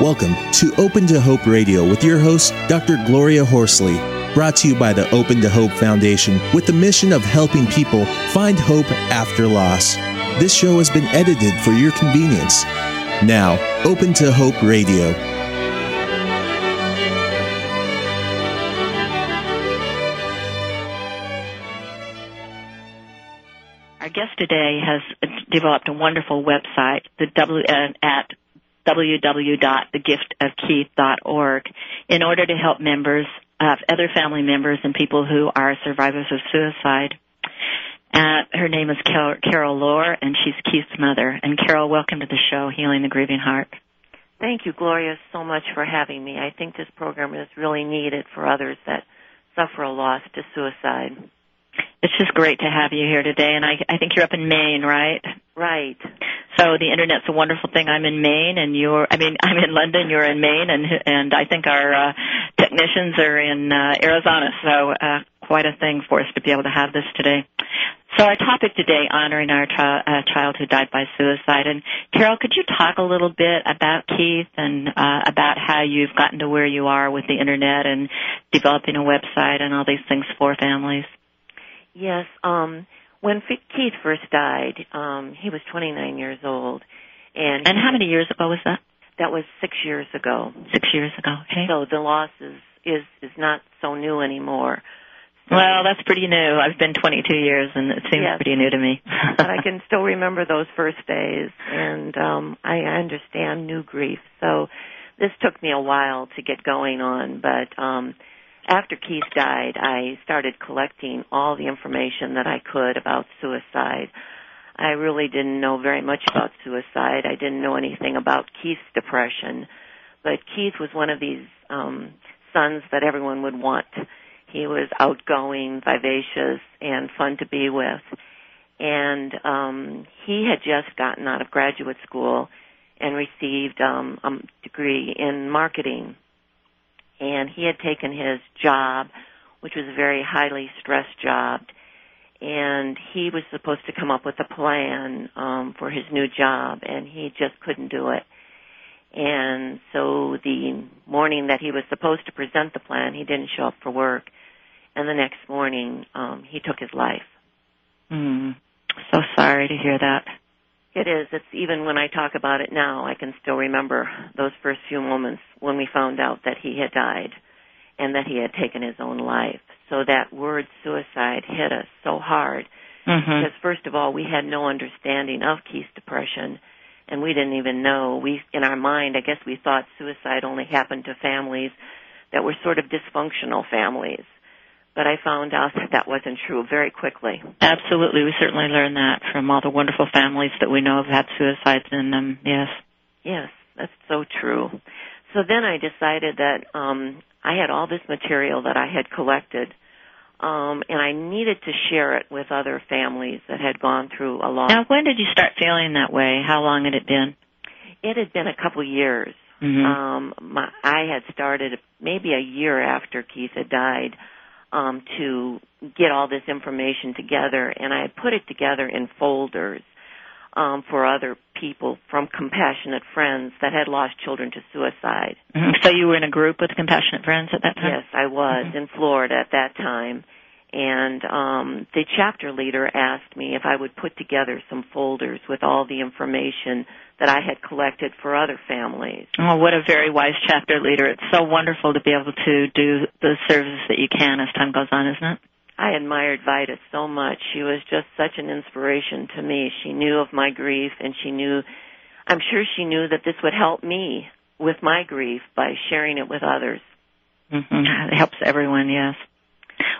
Welcome to Open to Hope Radio with your host, Dr. Gloria Horsley, brought to you by the Open to Hope Foundation with the mission of helping people find hope after loss. This show has been edited for your convenience. Now, Open to Hope Radio. Our guest today has developed a wonderful website the w, at www.thegiftofkeith.org in order to help members, uh, other family members, and people who are survivors of suicide. Uh, her name is Carol, Carol Loehr, and she's Keith's mother. And Carol, welcome to the show, Healing the Grieving Heart. Thank you, Gloria, so much for having me. I think this program is really needed for others that suffer a loss to suicide. It's just great to have you here today, and I, I think you're up in Maine, right? Right. So the internet's a wonderful thing. I'm in Maine, and you're. I mean, I'm in London. You're in Maine, and and I think our uh, technicians are in uh, Arizona. So uh, quite a thing for us to be able to have this today. So our topic today, honoring our chi- uh, child who died by suicide. And Carol, could you talk a little bit about Keith and uh, about how you've gotten to where you are with the internet and developing a website and all these things for families? Yes. Um, when Keith first died, um, he was 29 years old, and And how many years ago was that? that was six years ago. Six years ago. Okay. So the loss is is is not so new anymore. So- Well, that's pretty new. I've been 22 years, and it seems Yes. pretty new to me. but I can still remember those first days, and um, I understand new grief. So this took me a while to get going on, but um, after Keith died, I started collecting all the information that I could about suicide. I really didn't know very much about suicide. I didn't know anything about Keith's depression, but Keith was one of these um, sons that everyone would want. He was outgoing, vivacious, and fun to be with and um, he had just gotten out of graduate school and received um, a degree in marketing. And he had taken his job, which was a very highly stressed job, and he was supposed to come up with a plan um, for his new job, and he just couldn't do it. And so the morning that he was supposed to present the plan, he didn't show up for work, and the next morning um, he took his life. mm. So sorry to hear that. It is. It's even when I talk about it now, I can still remember those first few moments when we found out that he had died and that he had taken his own life. So that word suicide hit us so hard Mm-hmm. because first of all, we had no understanding of Keith's depression and we didn't even know. We in our mind, I guess we thought suicide only happened to families that were sort of dysfunctional families. But I found out that that wasn't true very quickly. Absolutely, we certainly learned that from all the wonderful families that we know have had suicides in them. Yes. Yes, that's so true. So then I decided that um, I had all this material that I had collected, um, and I needed to share it with other families that had gone through a loss. Now, when did you start feeling that way? How long had it been? It had been a couple years. Mm-hmm. Um, my, I had started maybe a year after Keith had died um, to get all this information together, and I put it together in folders um, for other people from compassionate friends that had lost children to suicide. Mhm. So you were in a group with compassionate friends at that time. Yes, I was Mhm. in Florida at that time. And um, the chapter leader asked me if I would put together some folders with all the information that I had collected for other families. Oh, what a very wise chapter leader! It's so wonderful to be able to do the service that you can as time goes on, isn't it? I admired Vida so much. She was just such an inspiration to me. She knew of my grief and she knew, I'm sure she knew that this would help me with my grief by sharing it with others. Mm-hmm. It helps everyone, yes.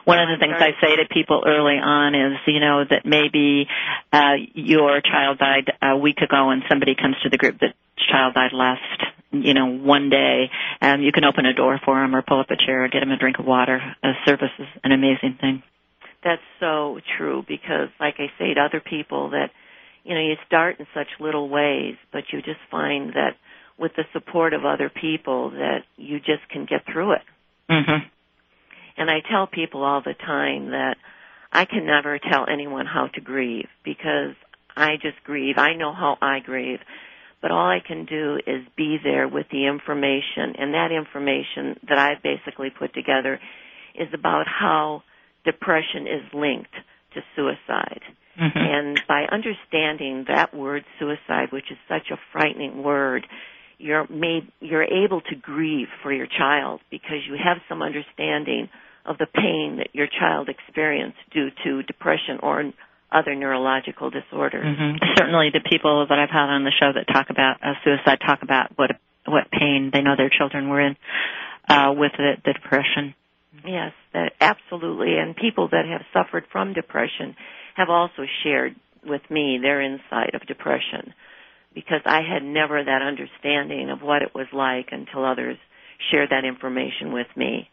One of the things I say to people early on is, you know, that maybe uh, your child died a week ago and somebody comes to the group that child died last, you know, one day, and you can open a door for them or pull up a chair or get them a drink of water. Uh, service is an amazing thing. That's so true because, like I say to other people, that you know you start in such little ways, but you just find that with the support of other people, that you just can get through it. Mm-hmm. And I tell people all the time that I can never tell anyone how to grieve because I just grieve. I know how I grieve. but all I can do is be there with the information, and that information that I've basically put together is about how depression is linked to suicide. Mm-hmm. And by understanding that word suicide, which is such a frightening word, you're made, you're able to grieve for your child because you have some understanding of the pain that your child experienced due to depression or other neurological disorders. Mm-hmm. Certainly, the people that I've had on the show that talk about uh, suicide talk about what what pain they know their children were in uh, with the, the depression. Yes, that, absolutely. And people that have suffered from depression have also shared with me their insight of depression because I had never that understanding of what it was like until others shared that information with me.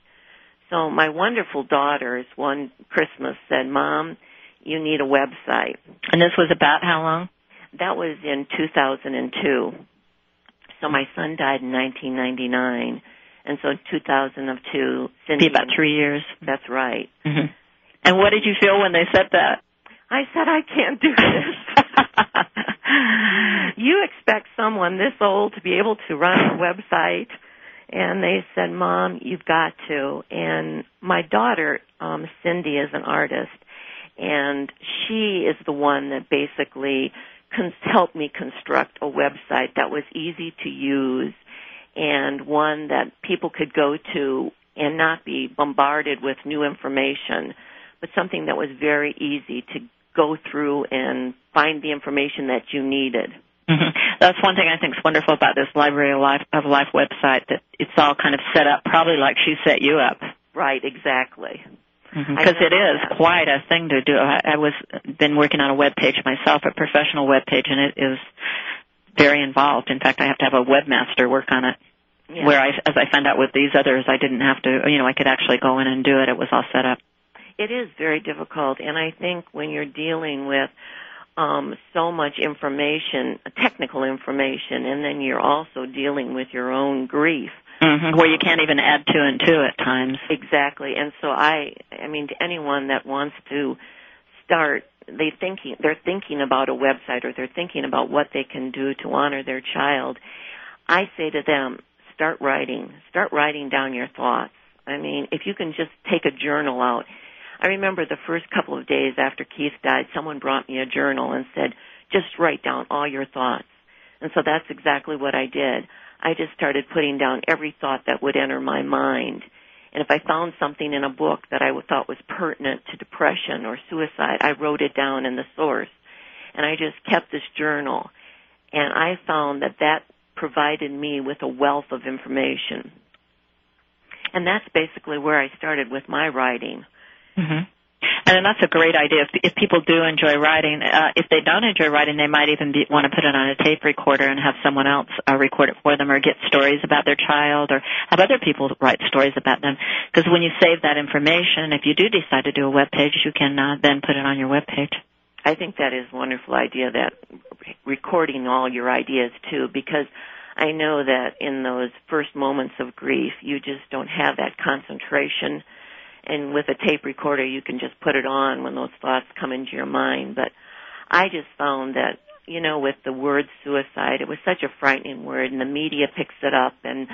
So my wonderful daughters one Christmas said, Mom, you need a website. And this was about how long? That was in 2002. So my son died in 1999. And so in 2002, Cindy. Be about three years. That's right. Mm-hmm. And what did you feel when they said that? I said, I can't do this. you expect someone this old to be able to run a website and they said, "Mom, you've got to." And my daughter, um, Cindy, is an artist, and she is the one that basically con- helped me construct a website that was easy to use and one that people could go to and not be bombarded with new information, but something that was very easy to go through and find the information that you needed. Mm-hmm. That's one thing I think is wonderful about this Library of Life, of Life website that it's all kind of set up probably like she set you up. Right, exactly. Because mm-hmm. it is that. quite a thing to do. I, I was been working on a web page myself, a professional web page, and it is very involved. In fact, I have to have a webmaster work on it. Yeah. Where I, as I found out with these others, I didn't have to. You know, I could actually go in and do it. It was all set up. It is very difficult, and I think when you're dealing with um, so much information, technical information, and then you're also dealing with your own grief. Mm-hmm, where you can't even add two and two at times. Exactly, and so I, I mean, to anyone that wants to start, they thinking they're thinking about a website or they're thinking about what they can do to honor their child. I say to them, start writing. Start writing down your thoughts. I mean, if you can just take a journal out I remember the first couple of days after Keith died, someone brought me a journal and said, just write down all your thoughts. And so that's exactly what I did. I just started putting down every thought that would enter my mind. And if I found something in a book that I thought was pertinent to depression or suicide, I wrote it down in the source. And I just kept this journal. And I found that that provided me with a wealth of information. And that's basically where I started with my writing. Mm-hmm. And that's a great idea. If, if people do enjoy writing, uh, if they don't enjoy writing, they might even be, want to put it on a tape recorder and have someone else uh, record it for them, or get stories about their child, or have other people write stories about them. Because when you save that information, if you do decide to do a web page, you can uh, then put it on your web page. I think that is a wonderful idea. That recording all your ideas too, because I know that in those first moments of grief, you just don't have that concentration and with a tape recorder you can just put it on when those thoughts come into your mind. But i just found that you know with the word suicide it was such a frightening word and the media picks it up and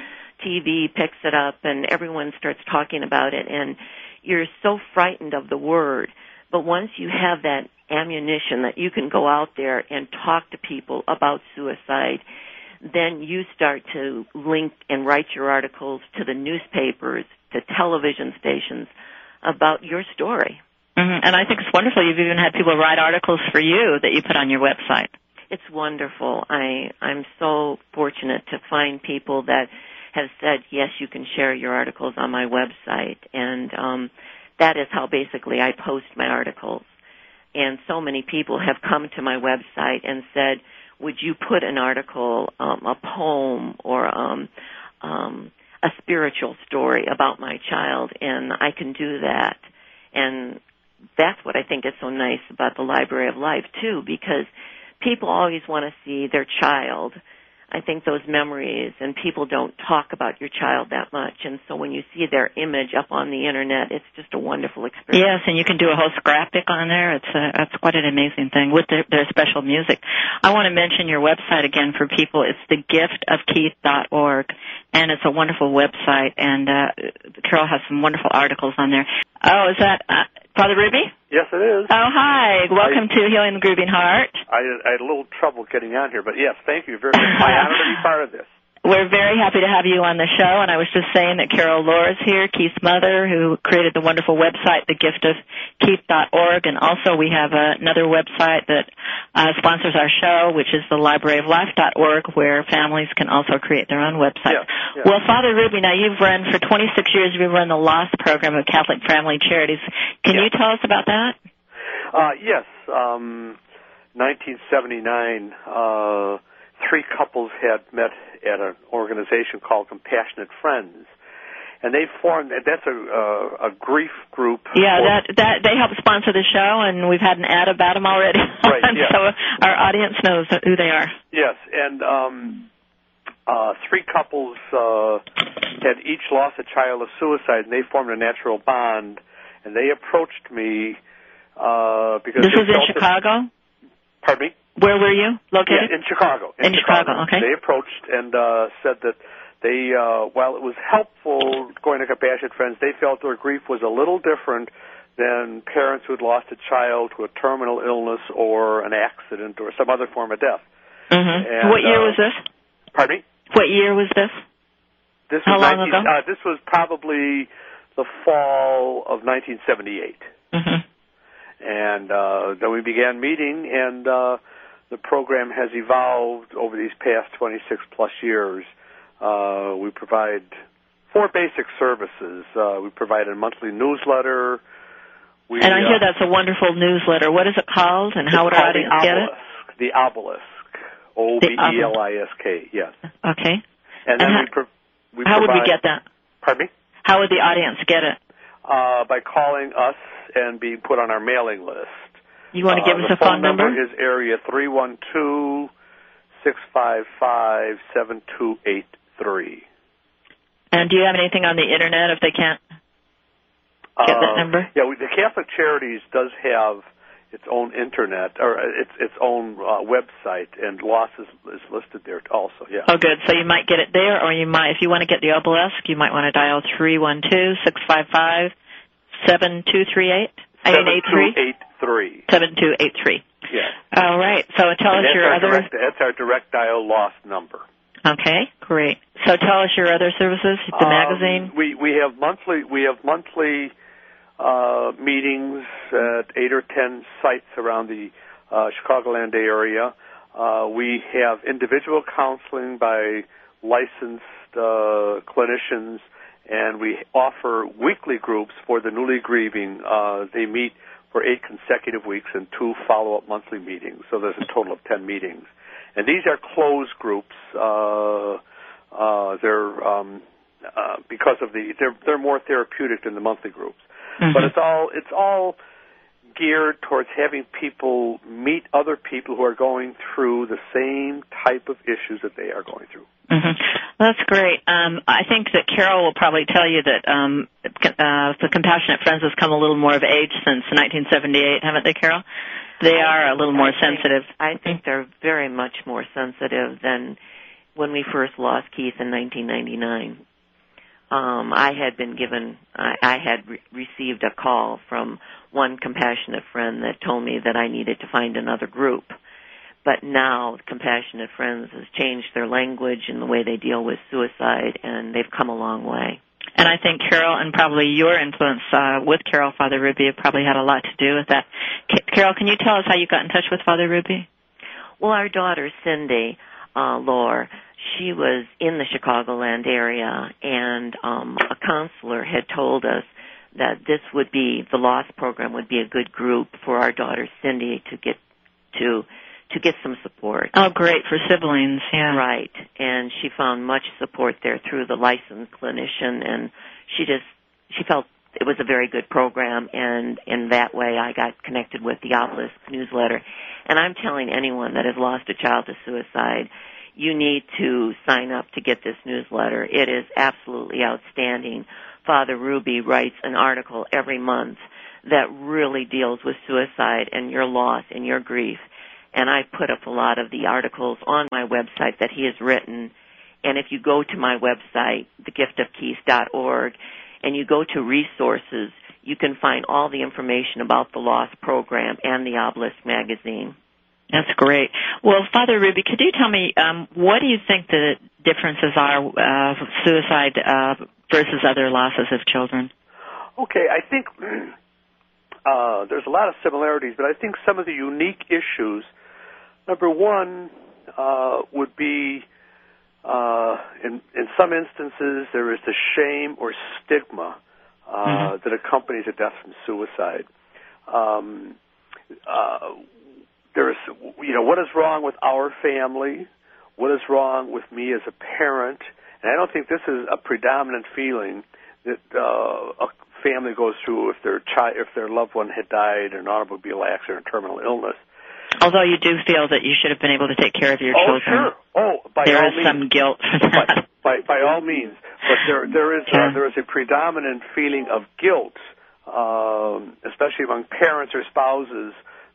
tv picks it up and everyone starts talking about it and you're so frightened of the word. But once you have that ammunition that you can go out there and talk to people about suicide then you start to link and write your articles to the newspapers, to television stations about your story. Mm-hmm. And I think it's wonderful. You've even had people write articles for you that you put on your website. It's wonderful. I I'm so fortunate to find people that have said yes, you can share your articles on my website, and um, that is how basically I post my articles. And so many people have come to my website and said, "Would you put an article, um, a poem, or um, um, a spiritual story about my child and I can do that. And that's what I think is so nice about the Library of Life too because people always want to see their child. I think those memories and people don't talk about your child that much and so when you see their image up on the internet it's just a wonderful experience. Yes, and you can do a whole graphic on there. It's a, it's quite an amazing thing with their, their special music. I want to mention your website again for people. It's thegiftofkeith.org and it's a wonderful website and uh Carol has some wonderful articles on there. Oh, is that uh, Father Rubey? Yes, it is. Oh, hi. Welcome I, to Healing the Grieving Heart. I, I had a little trouble getting on here, but yes, thank you very much. Honor to be part of this. We're very happy to have you on the show, and I was just saying that Carol Loehr is here, Keith's mother, who created the wonderful website, thegiftofkeith.org, and also we have another website that uh, sponsors our show, which is the libraryoflife.org, where families can also create their own website. Yeah, yeah. Well, Father Rubey, now you've run for 26 years, you've run the LOSS program of Catholic Family Charities. Can yeah. you tell us about that? Uh, yes. Um, 1979, uh, three couples had met at an organization called Compassionate Friends, and they formed. That's a a, a grief group. Yeah, for, that that they help sponsor the show, and we've had an ad about them already. Right. yes. so our audience knows who they are. Yes, and um, uh, three couples uh, had each lost a child of suicide, and they formed a natural bond. And they approached me uh, because this was in that- Chicago. pardon me. Where were you located? Yeah, in Chicago. In Chicago, okay. They approached and uh, said that they, uh, while it was helpful going to Compassionate Friends, they felt their grief was a little different than parents who had lost a child to a terminal illness or an accident or some other form of death. hmm And, what year uh, was this? Pardon me. What year was this? This How was long 19, ago? Uh, this was probably the fall of 1978, hmm and uh, then we began meeting, and uh, the program has evolved over these past 26 plus years. Uh, we provide four basic services. Uh, we provide a monthly newsletter. We, And I hear uh, that's a wonderful newsletter. What is it called, and how would our audience get it? The obelisk. O B E L I S K. Yes. Okay. And then And we, pro- we How would we get that? Pardon me. How would the audience get it? Uh, by calling us and being put on our mailing list. You want to give Uh, us a phone number number? is area three one two six five five seven two eight three. And do you have anything on the internet if they can't? Get that number? Uh, Yeah, we, the Catholic Charities does have its own internet or uh, its its own uh, website, and loss is, is listed there also. Yeah. Oh, good. So you might get it there, or you might, if you want to get the obelisk, you might want to dial three one two six five five seven two three eight. Seven eight two three eight three. seven two eight three. Yeah. All right. So tell And us your our other. direct, that's our direct dial loss number. Okay, great. So tell us your other services. The Um, magazine. We we have monthly we have monthly uh, meetings at eight or ten sites around the uh, Chicagoland area. Uh, we have individual counseling by licensed uh, clinicians, and we offer weekly groups for the newly grieving. Uh, they meet for eight consecutive weeks and two follow-up monthly meetings. So there's a total of ten meetings, and these are closed groups. Uh, uh, they're um, uh, because of the they're they're more therapeutic than the monthly groups, Mhm. but it's all it's all geared towards having people meet other people who are going through the same type of issues that they are going through. hmm That's great. Um, I think that Carol will probably tell you that um, uh, the Compassionate Friends has come a little more of age since 1978, haven't they, Carol? They are a little more I think- sensitive. I think they're very much more sensitive than when we first lost Keith in 1999. Um, I had been given, I, I had re- received a call from one compassionate friend that told me that I needed to find another group. But now Compassionate Friends has changed their language and the way they deal with suicide, and they've come a long way. And I think Carol and probably your influence uh, with Carol, Father Rubey, have probably had a lot to do with that. Ca- Carol, can you tell us how you got in touch with Father Rubey? Well, our daughter Cindy uh, Loehr, she was in the Chicagoland area, and um, a counselor had told us that this would be the LOSS program would be a good group for our daughter Cindy to get to to get some support. Oh, great for siblings. Yeah. Right, and she found much support there through the licensed clinician, and she just she felt it was a very good program, and in that way, I got connected with the Obelisk newsletter. And I'm telling anyone that has lost a child to suicide, you need to sign up to get this newsletter. It is absolutely outstanding. Father Rubey writes an article every month that really deals with suicide and your loss and your grief. And I put up a lot of the articles on my website that he has written. And if you go to my website, thegiftofkeith.org, and you go to resources, you can find all the information about the Loss Program and the Obelisk magazine. That's great. Well, Father Rubey, could you tell me um, what do you think the differences are uh, suicide uh, versus other losses of children? Okay, I think uh, there's a lot of similarities, but I think some of the unique issues. Number one uh, would be uh, in in some instances there is the shame or stigma uh, mm-hmm. that accompanies a death from suicide. Um, uh, there is, you know, what is wrong with our family? What is wrong with me as a parent? And I don't think this is a predominant feeling that uh, a family goes through if their child, if their loved one had died in an automobile accident or terminal illness. Although you do feel that you should have been able to take care of your oh, children. Oh, sure. Oh, by there all is means. some guilt. By, by, by all means, but there there is yeah. a, there is a predominant feeling of guilt, um, especially among parents or spouses,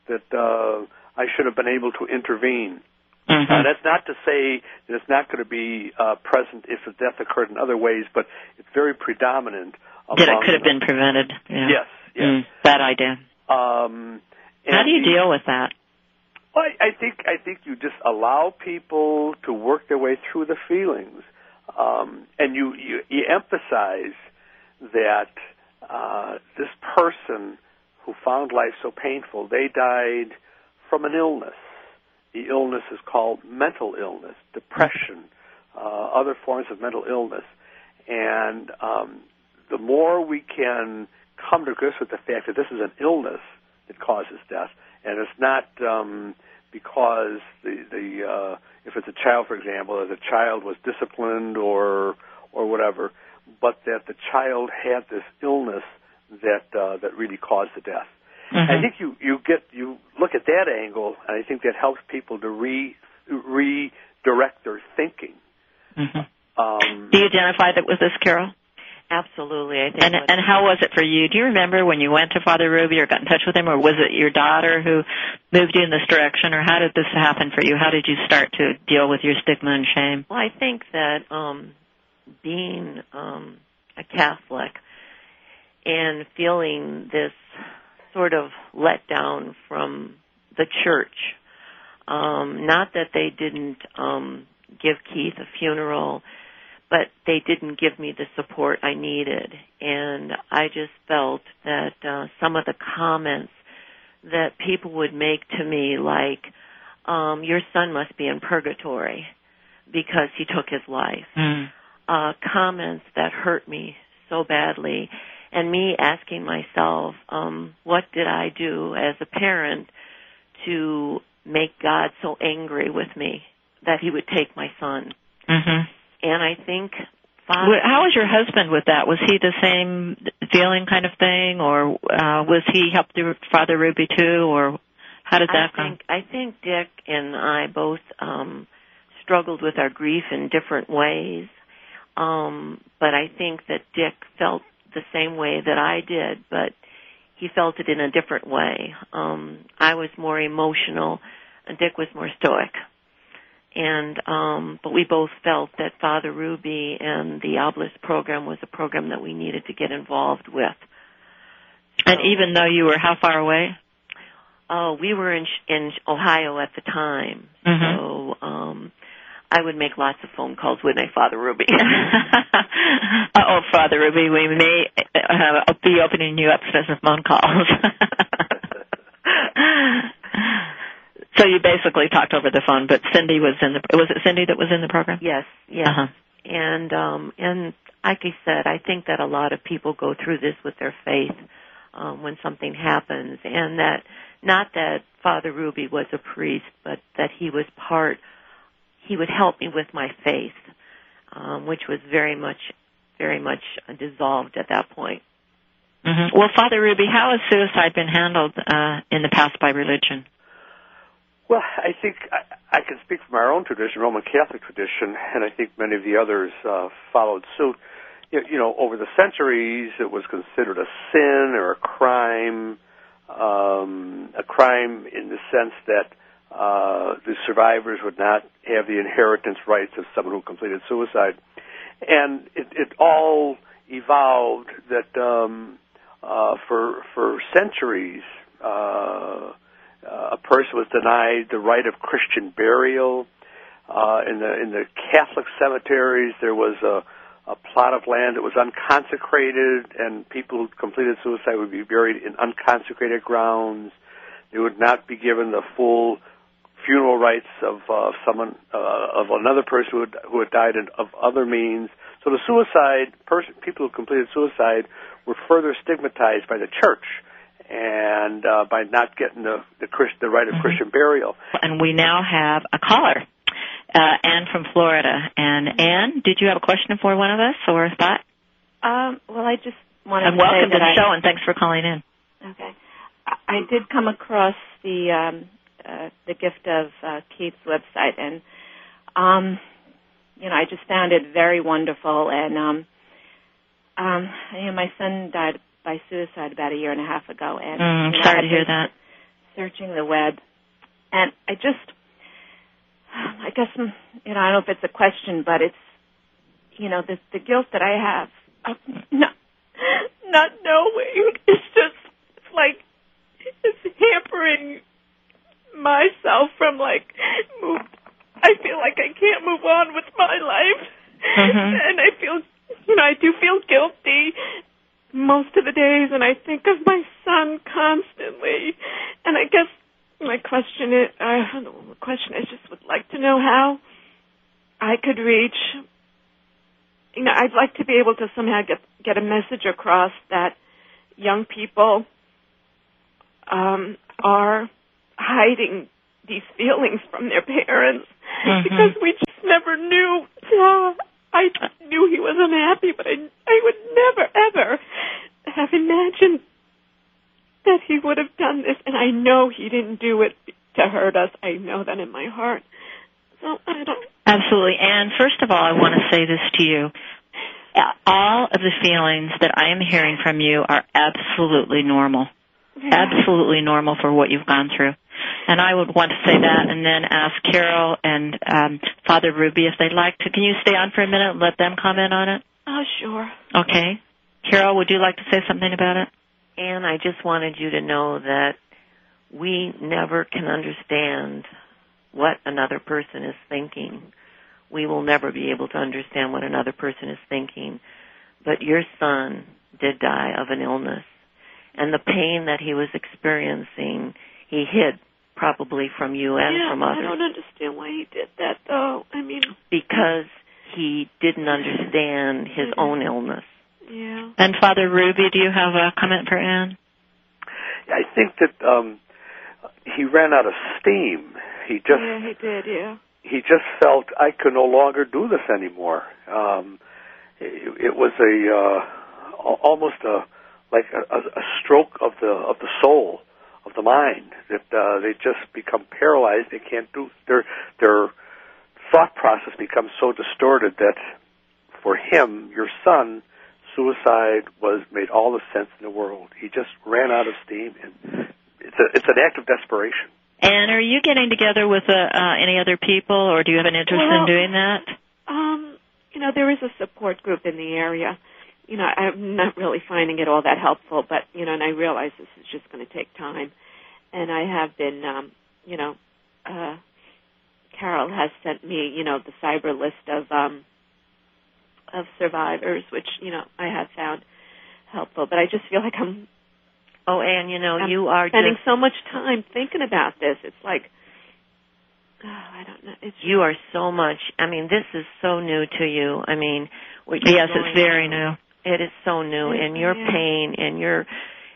that uh, I should have been able to intervene. Mm-hmm. Uh, that's not to say that it's not going to be uh, present if the death occurred in other ways, but it's very predominant. That it could have been prevented. Yeah. Yes, yes. Mm, that idea. Um, How do you deal with that? Well, I think I think you just allow people to work their way through the feelings, um, and you, you you emphasize that uh, this person who found life so painful, they died from an illness. The illness is called mental illness, depression, uh, other forms of mental illness, and um, the more we can come to grips with the fact that this is an illness that causes death, and it's not um, because the the uh, if it's a child, for example, that the child was disciplined or or whatever, but that the child had this illness that uh, that really caused the death. Mm-hmm. I think you you get you look at that angle, and I think that helps people to re redirect their thinking. Mm-hmm. Um, Do you identify that with this, Carol? Absolutely, I think. And and how was it for you? Do you remember when you went to Father Rubey or got in touch with him, or was it your daughter who moved you in this direction, or how did this happen for you? How did you start to deal with your stigma and shame? Well, I think that um, being um, a Catholic and feeling this sort of let down from the church, um, not that they didn't um, give Keith a funeral but they didn't give me the support I needed. And I just felt that uh, some of the comments that people would make to me, like, um, your son must be in purgatory because he took his life, mm. uh, comments that hurt me so badly, and me asking myself, um, what did I do as a parent to make God so angry with me that he would take my son? Mm-hmm and I think Father, how was your husband with that? Was he the same feeling kind of thing, or uh, was he helped Father Rubey too, or how did that I think, I think Dick and I both um, struggled with our grief in different ways, um, but I think that Dick felt the same way that I did, but he felt it in a different way. Um, I was more emotional, and Dick was more stoic and um, but we both felt that Father Rubey and the Obelisk program was a program that we needed to get involved with. So, and even though you were how far away? Oh, we were in in Ohio at the time, mm-hmm. so um, I would make lots of phone calls, wouldn't I, Father Rubey? oh, Father Rubey, we may uh, be opening you up for some phone calls. So you basically talked over the phone, but Cindy was in the. Was it Cindy that was in the program? Yes, yes. Uh-huh. And um, and like I said, I think that a lot of people go through this with their faith um, when something happens, and that not that Father Rubey was a priest, but that he was part. He would help me with my faith, um, which was very much, very much dissolved at that point. Mm-hmm. Well, Father Rubey, how has suicide been handled uh, in the past by religion? Well, I think I, I can speak from our own tradition, Roman Catholic tradition, and I think many of the others uh, followed suit. You, you know, over the centuries, it was considered a sin or a crime, um, a crime in the sense that uh, the survivors would not have the inheritance rights of someone who completed suicide, and it, it all evolved that um, uh, for for centuries. Uh, uh, a person was denied the right of Christian burial. Uh, in the in the Catholic cemeteries, there was a, a plot of land that was unconsecrated, and people who completed suicide would be buried in unconsecrated grounds. They would not be given the full funeral rights of uh, someone uh, of another person who had, who had died in, of other means. So the suicide person, people who completed suicide, were further stigmatized by the church and uh, by not getting the the, Christ, the right of mm-hmm. Christian burial. And we now have a caller, uh, Anne from Florida. And Anne, did you have a question for one of us or a thought? Um, well, I just wanted and to welcome to the I, show and thanks for calling in. Okay, I did come across the um, uh, the gift of uh, Keith's website, and um, you know, I just found it very wonderful. And um, um, you know, my son died by suicide about a year and a half ago, and mm, you know, sorry to hear that. Searching the web, and I just, I guess, mm, you know, I don't know if it's a question, but it's, you know, the the guilt that I have of not not knowing is just it's like it's hampering myself from like move. I feel like I can't move on with my life, mm-hmm. and I feel, you know, I do feel guilty most of the days, and I think of my son constantly. And I guess my question is, uh, the question is, just would like to know how I could reach. You know, I'd like to be able to somehow get get a message across that young people um, are hiding these feelings from their parents mm-hmm. because we just never knew. Uh, I knew he was unhappy, but I I would never ever have imagined that he would have done this, and I know he didn't do it to hurt us. I know that in my heart. So I don't. Absolutely. And first of all, I want to say this to you. All of the feelings that I am hearing from you are absolutely normal. Yeah. Absolutely normal for what you've gone through. And I would want to say that and then ask Carol and um, Father Rubey if they'd like to. Can you stay on for a minute and let them comment on it? Oh, sure. Okay. Carol, would you like to say something about it? And I just wanted you to know that we never can understand what another person is thinking. We will never be able to understand what another person is thinking. But your son did die of an illness. And the pain that he was experiencing, he hid probably from you and yeah, from others. I don't understand why he did that, though. I mean, because he didn't understand his mm-hmm. own illness. Yeah. And Father Rubey, do you have a comment for Anne? I think that um, he ran out of steam. He just yeah, he did. Yeah. He just felt I could no longer do this anymore. Um, it, it was a uh, almost a like a, a stroke of the of the soul of the mind that uh, they just become paralyzed. They can't do their their thought process becomes so distorted that for him, your son, suicide was made all the sense in the world. He just ran out of steam, and it's a it's an act of desperation. And are you getting together with uh, uh, any other people, or do you have an interest well, in doing that? Um, you know, there is a support group in the area. You know, I'm not really finding it all that helpful, but you know, and I realize this is just going to take time. And I have been, um, you know, uh, Carol has sent me, you know, the cyber list of um, of survivors, which you know I have found helpful. But I just feel like I'm. Oh, and you know, I'm you are spending just, so much time thinking about this. It's like, oh, I don't know. It's you are so much. I mean, this is so new to you. I mean, yes, it's very new. It is so new, and your yeah. pain and your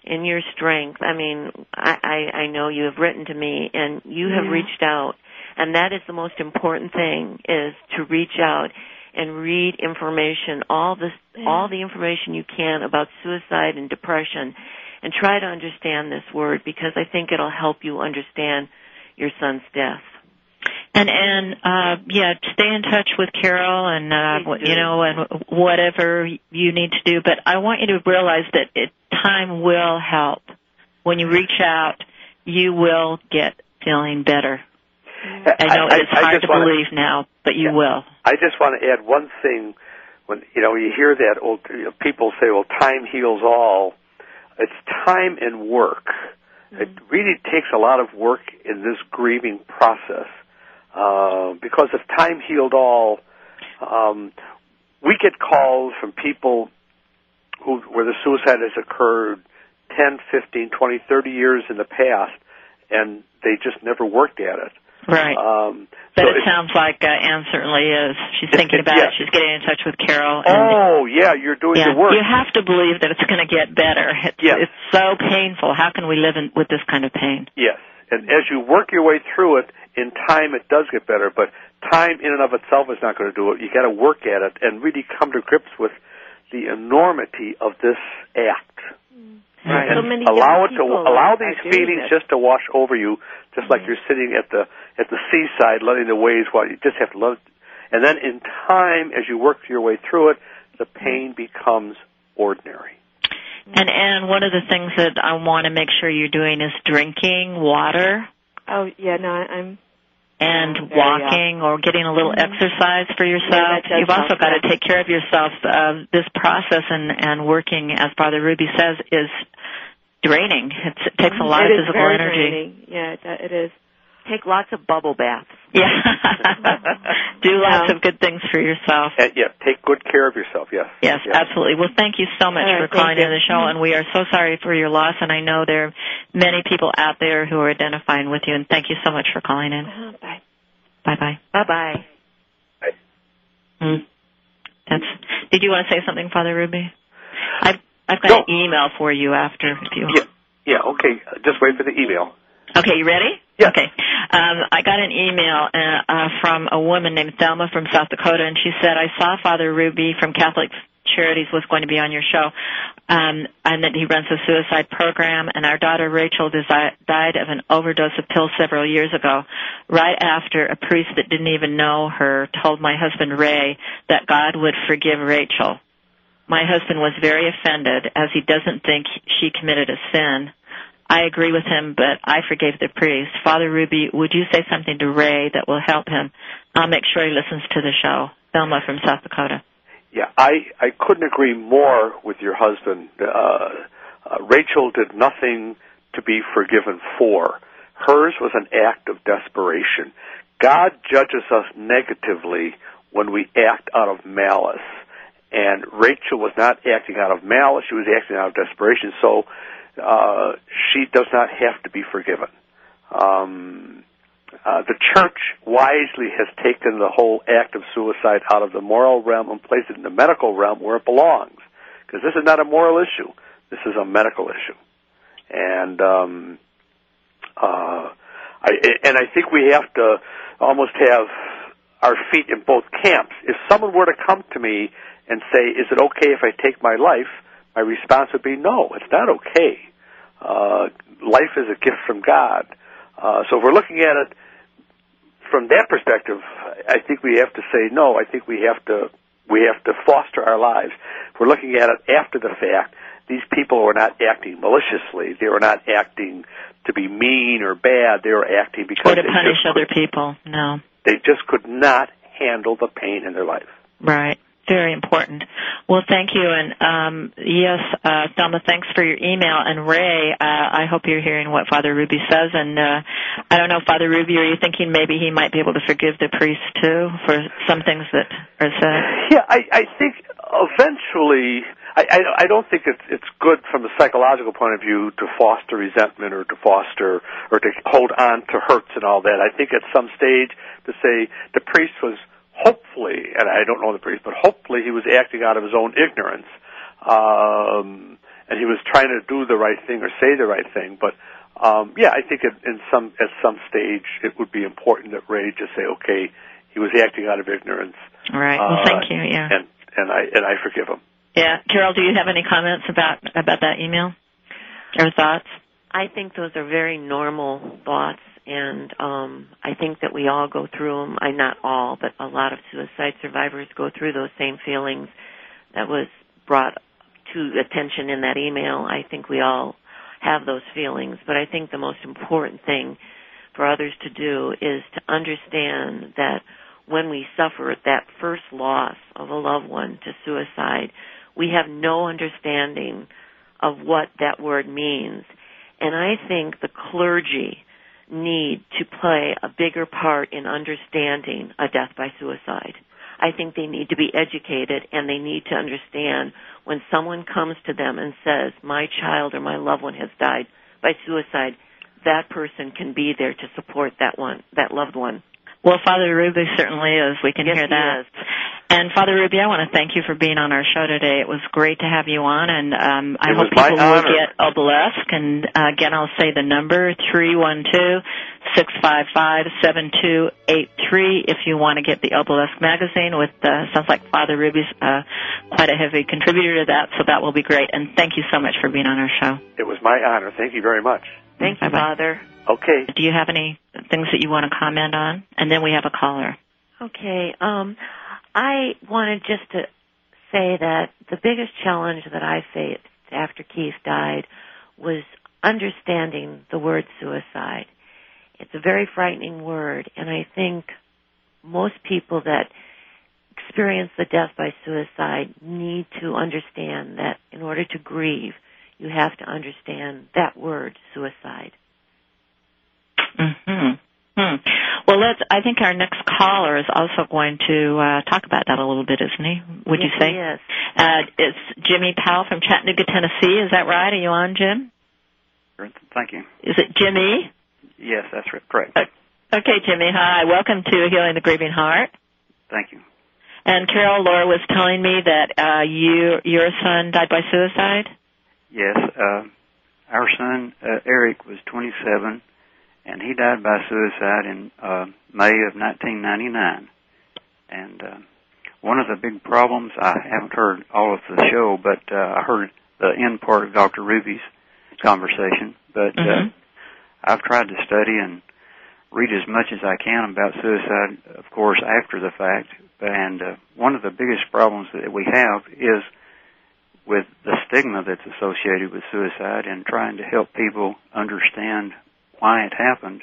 and your strength. I mean, I, I I know you have written to me, and you have Yeah. reached out, and that is the most important thing: is to reach out and read information, all this, Yeah. all the information you can about suicide and depression, and try to understand this word because I think it'll help you understand your son's death. And and uh yeah, stay in touch with Carol and uh you know and whatever you need to do. But I want you to realize that it, time will help. When you reach out, you will get feeling better. I know I- it's I hard just to wanna- believe now, but you Yeah. will. I just want to add one thing. When you know you hear that old you know, people say, "Well, time heals all." It's time and work. It really takes a lot of work in this grieving process uh, because if time healed all, um, we get calls from people who where the suicide has occurred 10, 15, 20, 30 years in the past, and they just never worked at it. Right. Um, but so it sounds like uh, Anne certainly is. She's thinking it- about yeah. it. She's getting in touch with Carol. And Oh, yeah, you're doing yeah, the work. you have to believe that it's going to get better. It's, Yeah. it's so painful. How can we live in, with this kind of pain? Yes, and as you work your way through it, in time it does get better. But time in and of itself is not going to do it. You got to work at it and really come to grips with the enormity of this act. Mm. Right. And So many allow it to allow these feelings just to wash over you, just like mm. you're sitting at the at the seaside, letting the waves. While you just have to let, it, and then in time, as you work your way through it, the mm. pain becomes ordinary. And and one of the things that I want to make sure you're doing is drinking water Oh yeah, no, I- I'm. and very, uh, walking or getting a little mm-hmm. exercise for yourself. does You've also got to take care of yourself. Uh, this process and and working, as Father Rubey says, is draining. It's, it takes a mm-hmm. lot It of physical energy. draining. Yeah, it, it is. Take lots of bubble baths. Yeah. Do lots Yeah. of good things for yourself. And yeah, take good care of yourself. Yes. Yes, absolutely. Well, thank you so much All for calling in the show, and we are so sorry for your loss. And I know there are many people out there who are identifying with you. And thank you so much for calling in. Uh-huh, bye. Bye bye. Bye bye. Mm. That's. Did you want to say something, Father Rubey? I've I've got No. an email for you after if you. Yeah. Yeah. Okay. Just wait for the email. Okay, you ready? Yeah. Okay. Um, I got an email uh, uh, from a woman named Thelma from South Dakota, and she said, I saw Father Rubey from Catholic Charities was going to be on your show, um, and that he runs a suicide program, and our daughter Rachel desi- died of an overdose of pills several years ago, right after a priest that didn't even know her told my husband Ray that God would forgive Rachel. My husband was very offended as he doesn't think she committed a sin. I agree with him, but I forgave the priest. Father Rubey, would you say something to Ray that will help him? I'll make sure he listens to the show. Thelma from South Dakota. Yeah, I I couldn't agree more with your husband. Uh, uh, Rachel did nothing to be forgiven for. Hers was an act of desperation. God judges us negatively when we act out of malice. And Rachel was not acting out of malice, she was acting out of desperation. So uh, she does not have to be forgiven. Um, uh, the church wisely has taken the whole act of suicide out of the moral realm and placed it in the medical realm where it belongs. Because this is not a moral issue. This is a medical issue. And, um, uh, I, and I think we have to almost have our feet in both camps. If someone were to come to me and say, is it okay if I take my life? My response would be, no, it's not okay. Uh, life is a gift from God. Uh, so if we're looking at it from that perspective, I think we have to say no. I think we have to we have to foster our lives. If we're looking at it after the fact, these people were not acting maliciously. They were not acting to be mean or bad. They were acting because Or to punish other people. No. They just could not handle the pain in their life. Right. Very important. Well, thank you. And um, yes, uh, Thelma, thanks for your email. And Ray, uh, I hope you're hearing what Father Rubey says. And uh, I don't know, Father Rubey, are you thinking maybe he might be able to forgive the priest too for some things that are said? Yeah, I, I think eventually, I, I, I don't think it's it's good from a psychological point of view to foster resentment or to foster or to hold on to hurts and all that. I think at some stage to say the priest was hopefully, and I don't know the priest, but hopefully he was acting out of his own ignorance, um, and he was trying to do the right thing or say the right thing. But um, yeah, I think at, in some at some stage it would be important that Ray just say, okay, he was acting out of ignorance. All right. Well, Uh, thank you. Yeah. and and I and I forgive him. Yeah. Carol, do you have any comments about about that email or thoughts? I think those are very normal thoughts, and um, I think that we all go through them. I not all, but a lot of suicide survivors go through those same feelings that was brought to attention in that email. I think we all have those feelings, but I think the most important thing for others to do is to understand that when we suffer that first loss of a loved one to suicide, we have no understanding of what that word means. And I think the clergy need to play a bigger part in understanding a death by suicide. I think they need to be educated and they need to understand when someone comes to them and says, my child or my loved one has died by suicide, that person can be there to support that one, that loved one. Well, Father Rubey certainly is. We can yes, hear that. Is. And Father Rubey, I want to thank you for being on our show today. It was great to have you on, and um, I It hope people will honor. get Obelisk. And uh, again, I'll say the number three one two six five five seven two eight three if you want to get the Obelisk magazine. With uh, sounds like Father Rubey's uh, quite a heavy contributor to that, so that will be great. And thank you so much for being on our show. It was my honor. Thank you very much. Thank you, Bye-bye. Father. Okay. Do you have any things that you want to comment on? And then we have a caller. Okay. Um, I wanted just to say that the biggest challenge that I faced after Keith died was understanding the word suicide. It's a very frightening word, and I think most people that experience the death by suicide need to understand that in order to grieve, you have to understand that word, suicide. hmm Hmm. Well, let's. I think our next caller is also going to uh, talk about that a little bit, isn't he? Would yes, you say? Yes. Uh, it's Jimmy Powell from Chattanooga, Tennessee. Is that right? Are you on, Jim? Thank you. Is it Jimmy? Yes, that's right. correct. Okay, Jimmy. Hi. Welcome to Healing the Grieving Heart. Thank you. And Carol Loehr was telling me that uh, you your son died by suicide. Yes, uh, our son uh, Eric was 27, and he died by suicide in uh, May of 1999. And uh, one of the big problems, I haven't heard all of the show, but uh, I heard the end part of Dr. Rubey's conversation. But Mhm. uh, I've tried to study and read as much as I can about suicide, of course, after the fact. And uh, one of the biggest problems that we have is with the stigma that's associated with suicide and trying to help people understand why it happened.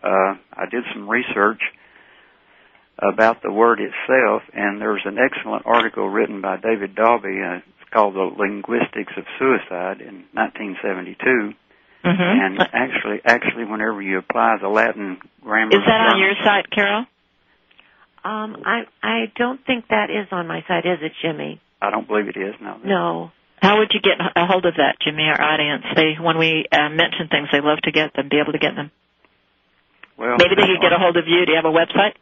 Uh, I did some research about the word itself, and there's an excellent article written by David Daube. Uh, it's called "The Linguistics of Suicide" in 1972. Mm-hmm. And actually, actually, whenever you apply the Latin grammar, is that on your site, Carol? Um, I I don't think that is on my site, is it, Jimmy? I don't believe it is. No. No. How would you get a hold of that, Jimmy? Our audience, they when we uh, mention things, they love to get them, be able to get them. Well, Maybe they could get a hold of you. Do you have a website?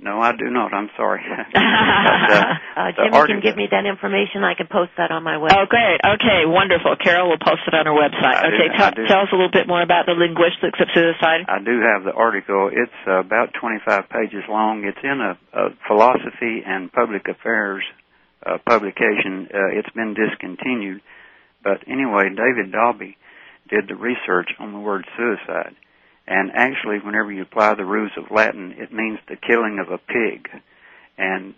No, I do not. I'm sorry. but, Uh, the Jimmy article- can give me that information. I can post that on my website. Oh, great. Okay, wonderful. Carol will post it on her website. I okay, I tell, tell us a little bit more about the linguistics of suicide. I do have the article. It's uh, about 25 pages long. It's in a, a philosophy and public affairs uh, publication. Uh, it's been discontinued. But anyway, David Daube did the research on the word suicide. And actually, whenever you apply the rules of Latin, it means the killing of a pig. And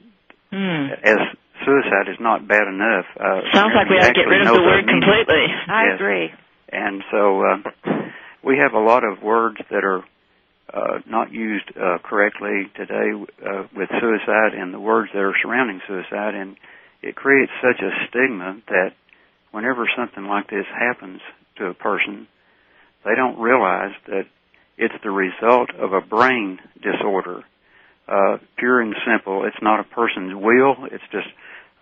Hmm. as suicide is not bad enough. Uh, Sounds like we whenever ought to get rid of the word completely. I Yes. agree. And so uh, we have a lot of words that are uh, not used uh, correctly today uh, with suicide and the words that are surrounding suicide, and it creates such a stigma that whenever something like this happens to a person, they don't realize that it's the result of a brain disorder. Uh, pure and simple. It's not a person's will. It's just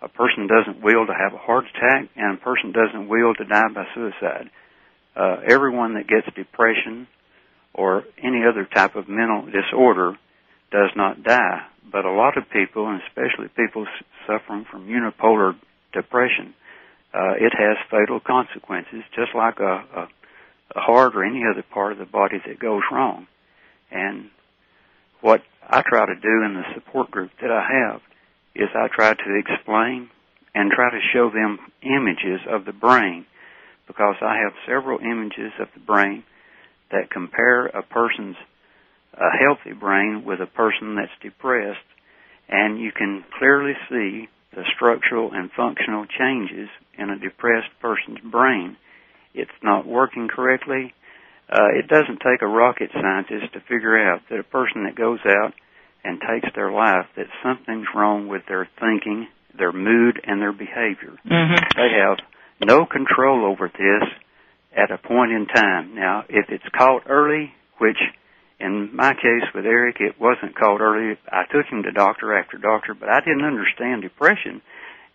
a person doesn't will to have a heart attack, and a person doesn't will to die by suicide. Uh, everyone that gets depression or any other type of mental disorder does not die. But a lot of people, and especially people suffering from unipolar depression, uh, it has fatal consequences, just like a, a, a heart or any other part of the body that goes wrong. And what I try to do in the support group that I have is I try to explain and try to show them images of the brain because I have several images of the brain that compare a person's a healthy brain with a person that's depressed, and you can clearly see the structural and functional changes in a depressed person's brain. It's not working correctly. Uh, it doesn't take a rocket scientist to figure out that a person that goes out and takes their life, that something's wrong with their thinking, their mood, and their behavior. Mm-hmm. They have no control over this at a point in time. Now, if it's caught early, which in my case with Eric, it wasn't called early. I took him to doctor after doctor, but I didn't understand depression,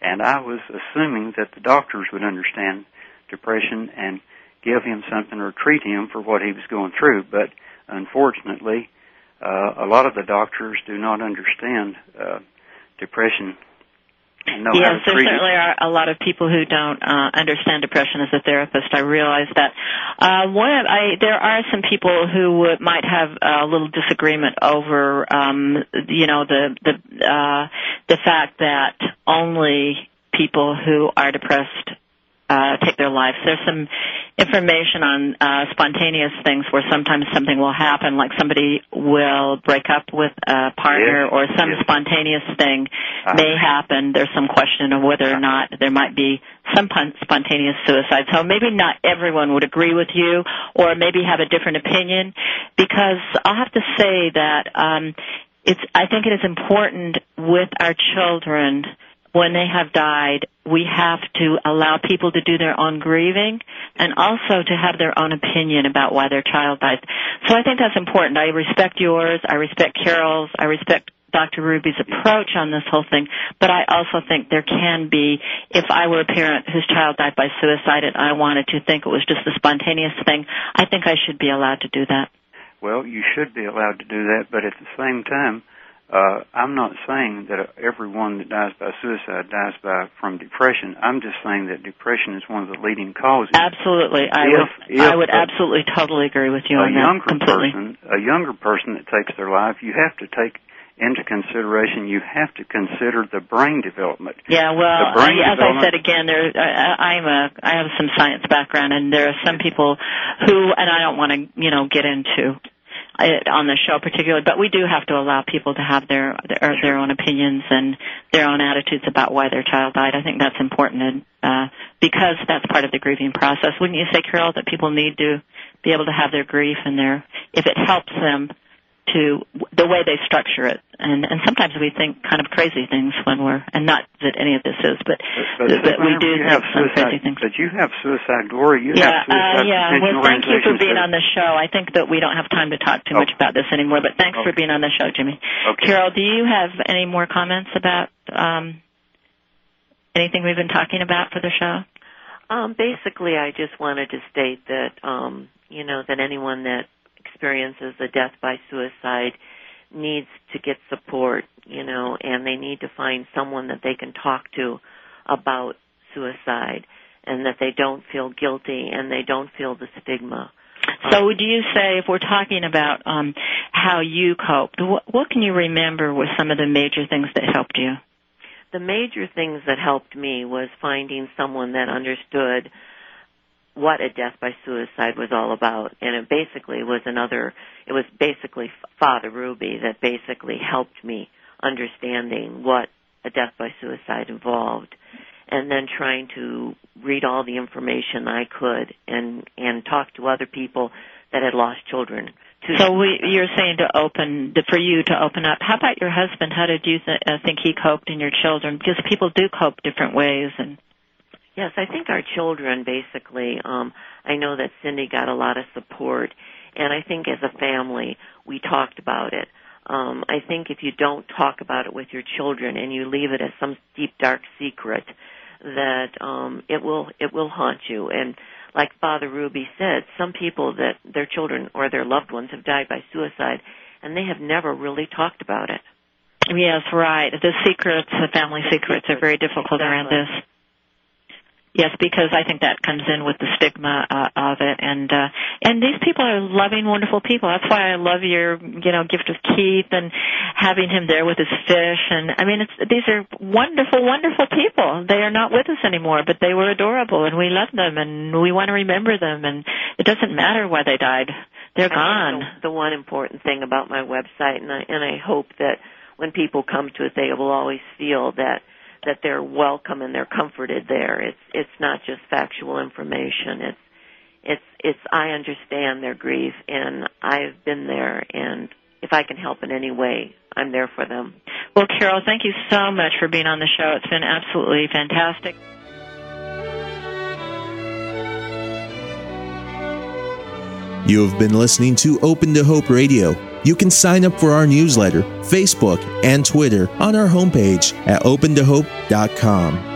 and I was assuming that the doctors would understand depression and give him something or treat him for what he was going through. But unfortunately, uh, a lot of the doctors do not understand uh, depression know how Yes, there certainly are a lot of people who don't uh, understand depression as a therapist. I realize that. Uh, one of I there are some people who would, might have a little disagreement over, um, you know, the the uh, the fact that only people who are depressed uh, take their lives. There's some information on uh, spontaneous things where sometimes something will happen, like somebody will break up with a partner, Yes, or some yes. spontaneous thing Uh, may happen. There's some question of whether or not there might be some pon- spontaneous suicide. So maybe not everyone would agree with you, or maybe have a different opinion, because I'll have to say that um, it's. I think it is important with our children when they have died, we have to allow people to do their own grieving and also to have their own opinion about why their child died. So I think that's important. I respect yours. I respect Carol's. I respect Dr. Rubey's approach on this whole thing, but I also think there can be, if I were a parent whose child died by suicide and I wanted to think it was just a spontaneous thing, I think I should be allowed to do that. Well, you should be allowed to do that, but at the same time, uh, I'm not saying that everyone that dies by suicide dies by from depression. I'm just saying that depression is one of the leading causes. Absolutely. I If- would, if I would a- absolutely totally agree with you on that younger completely. person, a younger person that takes their life, you have to take into consideration. You have to consider the brain development. Yeah, well, I, as I said again, there I, I'm a I have some science background, and there are some people who, and I don't want to you know get into on the show particularly, but we do have to allow people to have their their, their own opinions and their own attitudes about why their child died. I think that's important, and uh, because that's part of the grieving process. Wouldn't you say, Carol, that people need to be able to have their grief and their if it helps them to the way they structure it. And and sometimes we think kind of crazy things when we're and not that any of this is, but, But, that, that we do have some suicide, crazy things. But you have suicide glory. You Yeah, have suicide uh, yeah. prevention Well, thank you for being that- on the show. I think that we don't have time to talk too much about this anymore, but thanks for being on the show, Jimmy. Okay. Carol, do you have any more comments about um, anything we've been talking about for the show? Um, basically, I just wanted to state that um, you know that anyone that experiences a death by suicide needs to get support, you know, and they need to find someone that they can talk to about suicide, and that they don't feel guilty and they don't feel the stigma. So would you say, if we're talking about um, how you coped, what, what can you remember were some of the major things that helped you? the major things that helped me was finding someone that understood what a death by suicide was all about and it basically was another it was basically father rubey that basically helped me understanding what a death by suicide involved and then trying to read all the information I could and and talk to other people that had lost children So we, you're saying to open, for you to open up. How about your husband? How did you th- uh, think he coped and your children? Because people do cope different ways. And Yes, I think our children basically, um, I know that Cindy got a lot of support, and I think as a family, we talked about it. Um, I think if you don't talk about it with your children and you leave it as some deep dark secret, that um, it will it will haunt you. And like Father Rubey said, some people that their children or their loved ones have died by suicide, and they have never really talked about it. yes, right. The secrets, the family secrets, are very difficult around this. Yes, because I think that comes in with the stigma uh, of it, and uh, and these people are loving, wonderful people. That's why I love your, you know, gift of Keith and having him there with his fish. And I mean, it's these are wonderful, wonderful people. They are not with us anymore, but they were adorable, and we love them, and we want to remember them. And it doesn't matter why they died. they're gone. The, the one important thing about my website, and I and I hope that when people come to it, they will always feel that that they're welcome and they're comforted there. It's it's not just factual information. It's it's it's I understand their grief and I've been there and if I can help in any way, I'm there for them. Well, Carol, thank you so much for being on the show. It's been absolutely fantastic. You have been listening to Open to Hope Radio. You can sign up for our newsletter, Facebook, and Twitter on our homepage at opentohope.com.